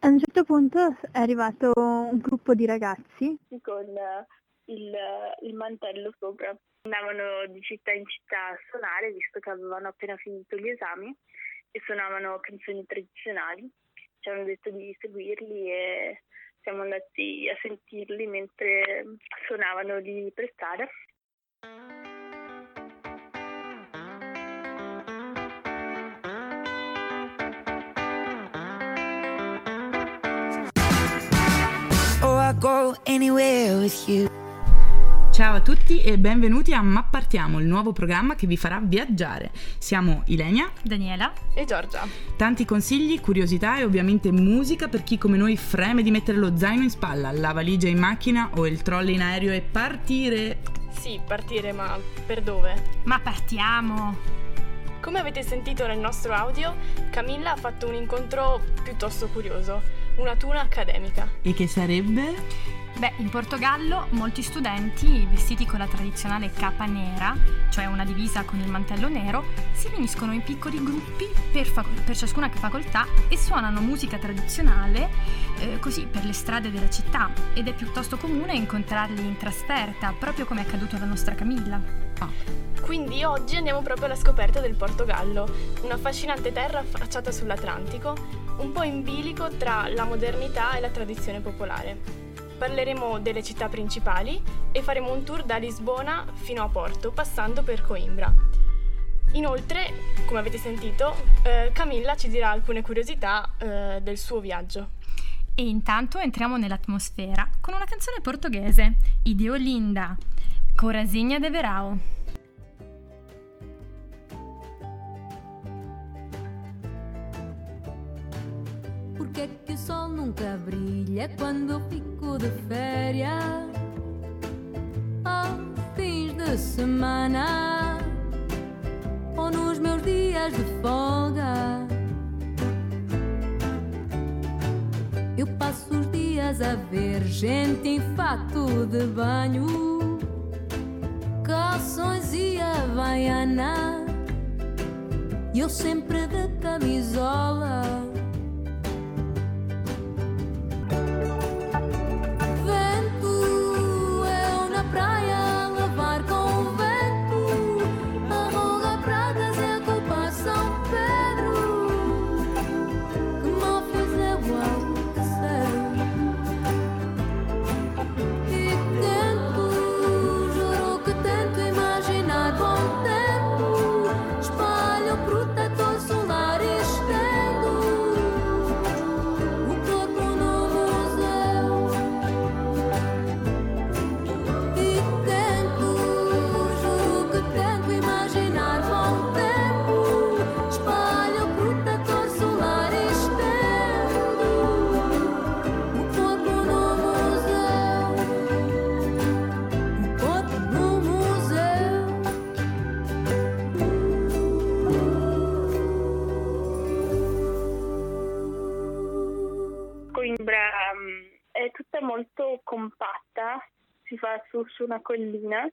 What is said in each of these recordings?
A un certo punto è arrivato un gruppo di ragazzi con il, il mantello sopra. Andavano di città in città a suonare, visto che avevano appena finito gli esami, e suonavano canzoni tradizionali. Ci hanno detto di seguirli e siamo andati a sentirli mentre suonavano lì per strada. Ciao a tutti e benvenuti a Mappartiamo, il nuovo programma che vi farà viaggiare. Siamo Ilenia, Daniela e Giorgia. Tanti consigli, curiosità e ovviamente musica per chi come noi freme di mettere lo zaino in spalla, la valigia in macchina o il trolley in aereo e partire. Sì, partire, ma per dove? Ma partiamo! Come avete sentito nel nostro audio, Camilla ha fatto un incontro piuttosto curioso, una tuna accademica. E che sarebbe? Beh, in Portogallo molti studenti, vestiti con la tradizionale capa nera, cioè una divisa con il mantello nero, si riuniscono in piccoli gruppi per, fac- per ciascuna facoltà e suonano musica tradizionale eh, così per le strade della città ed è piuttosto comune incontrarli in trasferta, proprio come è accaduto alla nostra Camilla. Ah. Quindi oggi andiamo proprio alla scoperta del Portogallo, una affascinante terra affacciata sull'Atlantico, un po' in bilico tra la modernità e la tradizione popolare. Parleremo delle città principali e faremo un tour da Lisbona fino a Porto, passando per Coimbra. Inoltre, come avete sentito, eh, Camilla ci dirà alcune curiosità eh, del suo viaggio. E intanto entriamo nell'atmosfera con una canzone portoghese, Ideo Linda, Corazinha de Verão. Nunca brilha quando eu fico de férias? Aos fins de semana ou nos meus dias de folga. Eu passo os dias a ver gente em fato de banho, calções e havaiana. E eu sempre de camisola. Una collina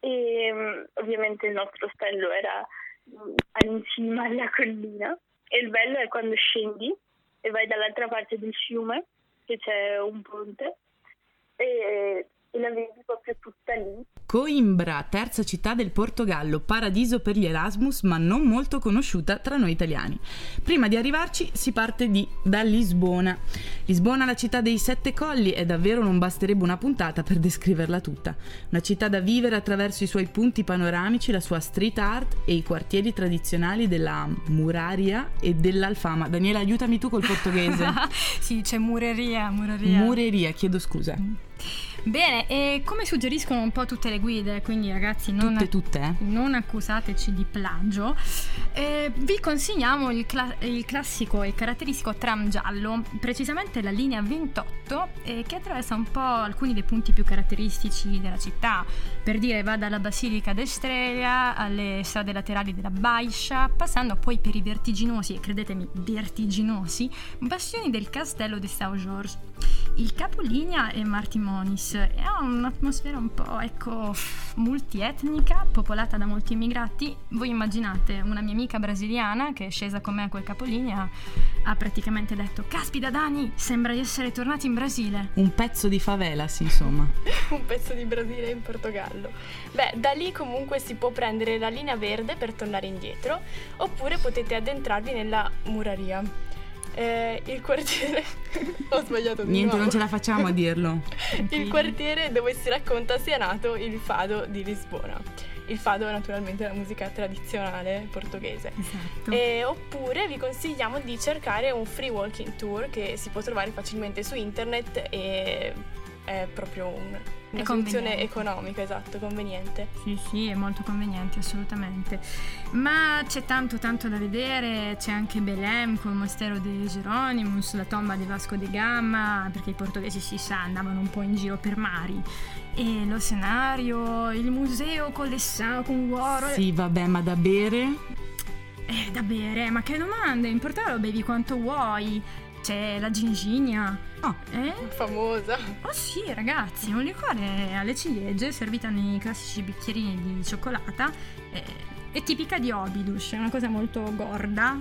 e um, ovviamente il nostro ostello era in cima alla collina e il bello è quando scendi e vai dall'altra parte del fiume che c'è un ponte e, e la vedi proprio tutta lì Coimbra, terza città del Portogallo, paradiso per gli Erasmus, ma non molto conosciuta tra noi italiani. Prima di arrivarci si parte di, da Lisbona. Lisbona, la città dei sette colli, e davvero non basterebbe una puntata per descriverla tutta. Una città da vivere attraverso i suoi punti panoramici, la sua street art e i quartieri tradizionali della muraria e dell'alfama. Daniela, aiutami tu col portoghese. sì, c'è mureria, mureria. Mureria, chiedo scusa. Bene, e come suggeriscono un po' tutte le guide, quindi ragazzi non, tutte, tutte, non accusateci di plagio, eh, vi consigliamo il, cla- il, classico e caratteristico tram giallo, precisamente la linea 28, eh, che attraversa un po' alcuni dei punti più caratteristici della città, per dire va dalla Basilica d'Estrella alle strade laterali della Baixa, passando poi per i vertiginosi, e credetemi vertiginosi, bastioni del castello di São Jorge. Il capolinea è Martin Moniz e ha un'atmosfera un po', ecco, multietnica, popolata da molti immigrati. Voi immaginate una mia amica brasiliana che è scesa con me a quel capolinea ha praticamente detto Caspita Dani, sembra di essere tornati in Brasile. Un pezzo di favelas, insomma. un pezzo di Brasile in Portogallo. Beh, da lì comunque si può prendere la linea verde per tornare indietro, oppure potete addentrarvi nella muraria. Eh, il quartiere... Ho sbagliato di Niente, nuovo. non ce la facciamo a dirlo. Il quartiere dove si racconta sia nato il fado di Lisbona. Il fado è naturalmente la musica tradizionale portoghese. Esatto. E, oppure vi consigliamo di cercare un free walking tour che si può trovare facilmente su internet e è proprio un- una È soluzione economica, esatto, conveniente. Sì, sì, è molto conveniente, assolutamente. Ma c'è tanto, tanto da vedere. C'è anche Belém con il monastero di Geronimus, la tomba di Vasco de Gama, perché i portoghesi si sa andavano un po' in giro per mari. E lo scenario, il museo con le sa con Warhol. Sì, vabbè, ma da bere? Eh, da bere, ma che domande? In Portogallo bevi quanto vuoi. C'è la gingigna. Oh. Eh? Famosa. Oh sì, ragazzi, un liquore alle ciliegie servita nei classici bicchierini di cioccolata. eh, è tipica di Obidos, è una cosa molto gorda.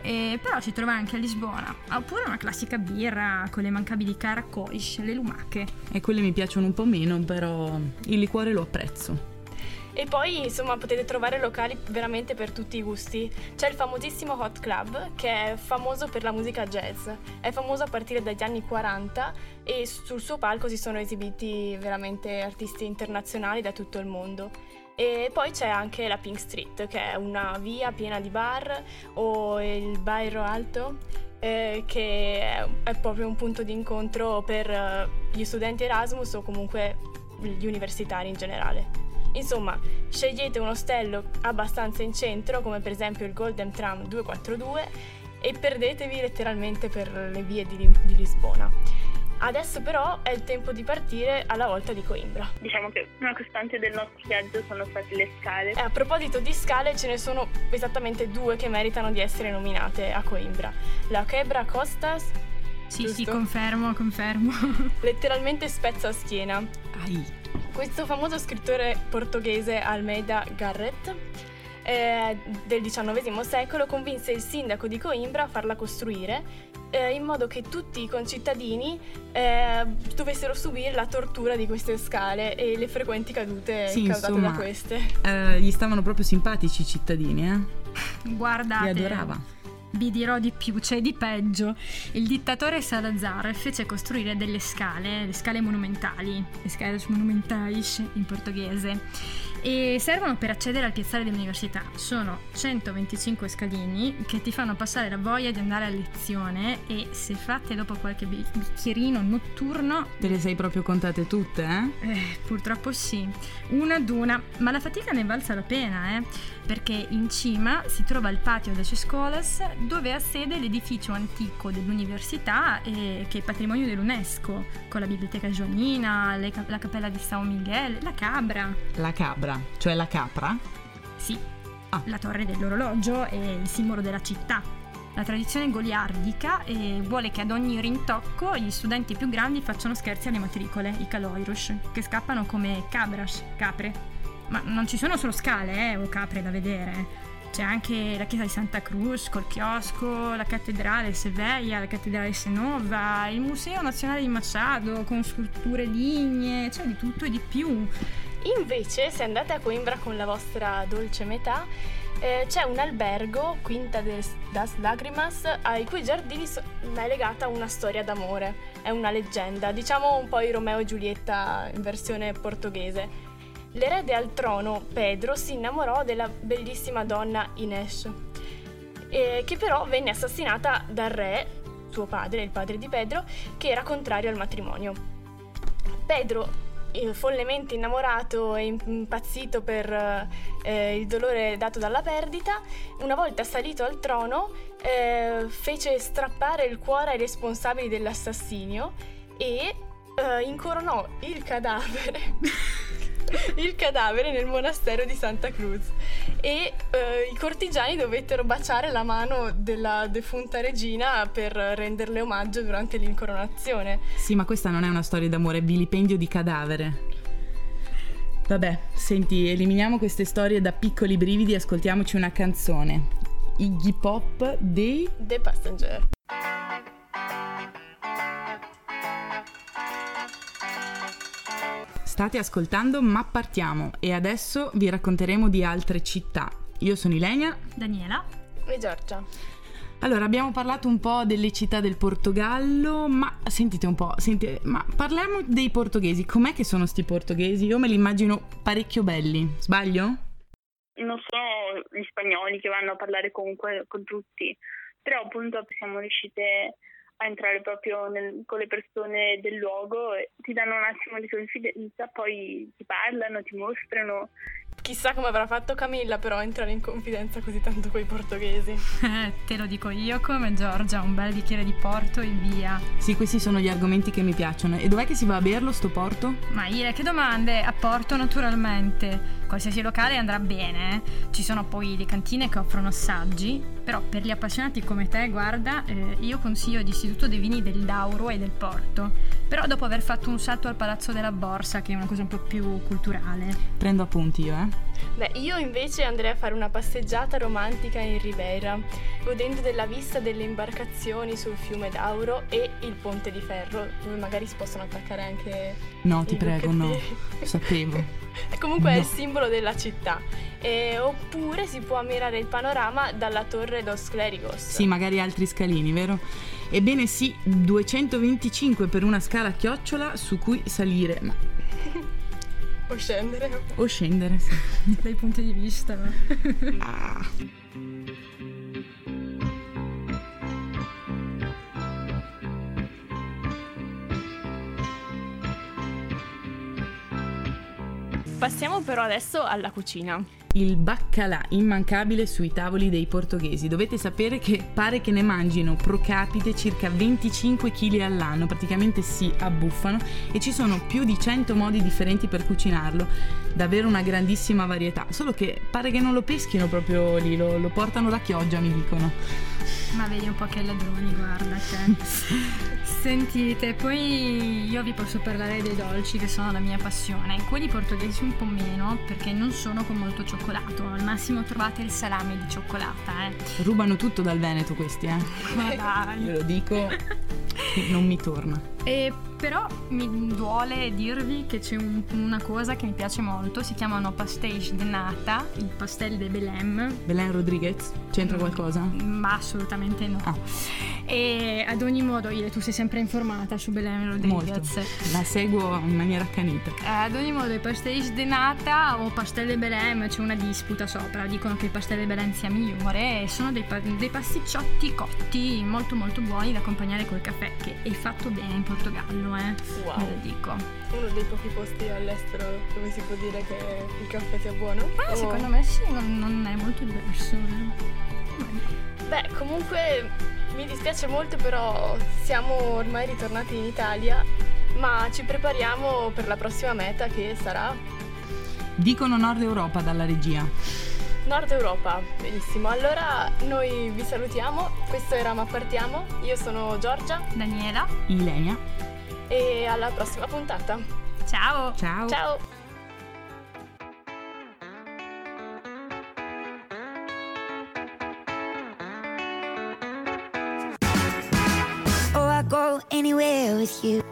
eh, però si trova anche a Lisbona. Oppure una classica birra con le mancabili caracolish, le lumache. E quelle mi piacciono un po' meno, però il liquore lo apprezzo. E poi insomma potete trovare locali veramente per tutti i gusti. C'è il famosissimo Hot Club che è famoso per la musica jazz. È famoso a partire dagli anni 40 e sul suo palco si sono esibiti veramente artisti internazionali da tutto il mondo. E poi c'è anche la Pink Street, che è una via piena di bar, o il Bairro Alto, eh, che è, proprio un punto di incontro per eh, gli studenti Erasmus o comunque gli universitari in generale. Insomma, scegliete un ostello abbastanza in centro, come per esempio il Golden Tram 242, e perdetevi letteralmente per le vie di, di Lisbona. Adesso però è il tempo di partire alla volta di Coimbra. Diciamo che una costante del nostro viaggio sono state le scale. E a proposito di scale, ce ne sono esattamente due che meritano di essere nominate a Coimbra. La Quebra Costas, Sì, Giusto? sì, confermo, confermo. letteralmente spezza schiena. Ai. Questo famoso scrittore portoghese Almeida Garrett eh, del XIX secolo convinse il sindaco di Coimbra a farla costruire eh, in modo che tutti i concittadini eh, dovessero subire la tortura di queste scale e le frequenti cadute Sì, causate insomma. da queste. Eh, gli stavano proprio simpatici i cittadini, eh? Guardate. Li adorava. Vi dirò di più, c'è di peggio. Il dittatore Salazar fece costruire delle scale, le scale monumentali, le scale monumentais in portoghese, e servono per accedere al piazzale dell'università. Sono 125 scalini che ti fanno passare la voglia di andare a lezione e se fatte dopo qualche bi- bicchierino notturno, Te le sei proprio contate tutte, eh? eh, purtroppo sì, una ad una, ma la fatica ne valsa la pena, eh, perché in cima si trova il patio das Escolas dove ha sede l'edificio antico dell'università eh, che è patrimonio dell'UNESCO, con la biblioteca le ca- la cappella di San Miguel, la Cabra, La cabra, cioè la capra? sì, Ah. la torre dell'orologio è il simbolo della città. La tradizione goliardica eh, vuole che ad ogni rintocco gli studenti più grandi facciano scherzi alle matricole, i caloiros, che scappano come cabras, capre. Ma non ci sono solo scale eh, o capre da vedere. C'è anche la chiesa di Santa Cruz col chiosco, la cattedrale Sevilla, la cattedrale Senova, il Museo Nazionale di Machado con sculture lignee, c'è di tutto e di più. Invece, se andate a Coimbra con la vostra dolce metà, eh, c'è un albergo, Quinta das Lagrimas, ai cui giardini è legata una storia d'amore. È una leggenda, diciamo un po' i Romeo e Giulietta in versione portoghese. L'erede al trono, Pedro, si innamorò della bellissima donna Ines, eh, che però venne assassinata dal re, suo padre, il padre di Pedro, che era contrario al matrimonio. Pedro, follemente innamorato e impazzito per eh, il dolore dato dalla perdita, una volta salito al trono eh, fece strappare il cuore ai responsabili dell'assassinio e eh, incoronò il cadavere il cadavere nel monastero di Santa Cruz e eh, i cortigiani dovettero baciare la mano della defunta regina per renderle omaggio durante l'incoronazione. Sì, ma questa non è una storia d'amore, è vilipendio di cadavere. Vabbè, senti, eliminiamo queste storie da piccoli brividi e ascoltiamoci una canzone. Iggy Pop dei... The Passenger. State ascoltando Ma partiamo e adesso vi racconteremo di altre città. Io sono Ilenia. Daniela? E Giorgia. Allora, abbiamo parlato un po' delle città del Portogallo, ma sentite un po', sentite, ma parliamo dei portoghesi. Com'è che sono sti portoghesi? Io me li immagino parecchio belli, sbaglio? Non sono gli spagnoli che vanno a parlare comunque con tutti, però appunto siamo riuscite a entrare proprio nel- con le persone del luogo ti danno un attimo di confidenza, poi ti parlano, ti mostrano. Chissà come avrà fatto Camilla però a entrare in confidenza così tanto con i portoghesi. Eh, te lo dico io come Giorgia, un bel bicchiere di porto e via. Sì, questi sono gli argomenti che mi piacciono. E dov'è che si va a berlo sto porto? Ma Ile, che domande? A Porto naturalmente. Qualsiasi locale andrà bene. eh. Ci sono poi le cantine che offrono assaggi, però per gli appassionati come te, guarda, eh, io consiglio l'Istituto dei Vini del Dauro e del Porto. Però dopo aver fatto un salto al Palazzo della Borsa, che è una cosa un po' più culturale. Prendo appunti io, eh. Beh, io invece andrei a fare una passeggiata romantica in Ribeira, godendo della vista delle imbarcazioni sul fiume Dauro e il ponte di ferro, dove magari si possono attaccare anche No, ti prego, no. Sapevo. Comunque è No. il simbolo della città. E- oppure si può ammirare il panorama dalla torre Los Clerigos. Sì, magari altri scalini, vero? Ebbene sì, 225 per una scala a chiocciola su cui salire, ma... O scendere. o scendere, sì. Dai punti di vista. Ah. Passiamo però adesso alla cucina. Il baccalà, immancabile sui tavoli dei portoghesi. Dovete sapere che pare che ne mangino pro capite circa 25 kg all'anno, praticamente si abbuffano e ci sono più di 100 modi differenti per cucinarlo. Davvero una grandissima varietà, solo che pare che non lo peschino proprio lì, lo, lo portano da Chioggia, mi dicono. Ma vedi un po' che ladroni, guarda te. Sentite, poi io vi posso parlare dei dolci che sono la mia passione. Quelli portoghesi un po' meno perché non sono con molto cioccolato. Al massimo trovate il salame di cioccolata, eh. Rubano tutto dal Veneto questi, eh. Ma dai. Io lo dico, non mi torna. E però mi duole dirvi che c'è un- una cosa che mi piace molto, si chiamano pastéis de nata, il pastel de Belém. Belen Rodriguez, c'entra qualcosa? Ma assolutamente no. Ah. E ad ogni modo, Ile, tu sei sempre informata su Belém Rodriguez. Molto. La seguo in maniera accanita. Eh, ad ogni modo, i pastéis de nata o pastel de Belém c'è una disputa sopra. Dicono che il pastel de Belém sia migliore e sono dei, pa- dei pasticciotti cotti molto molto buoni da accompagnare col caffè, che è fatto bene in Portogallo, eh. Wow. Ve lo dico. Uno dei pochi posti all'estero dove si può dire che il caffè sia buono. Ma Oh. secondo me sì, non, non è molto diverso. eh. Beh, comunque mi dispiace molto, però siamo ormai ritornati in Italia, ma ci prepariamo per la prossima meta che sarà Dicono Nord Europa dalla regia. Nord Europa. Benissimo, allora noi vi salutiamo, questo era Ma Partiamo, io sono Giorgia Daniela, Ilenia. e alla prossima puntata. ciao! Ciao. Ciao! Oh, I go anywhere with you.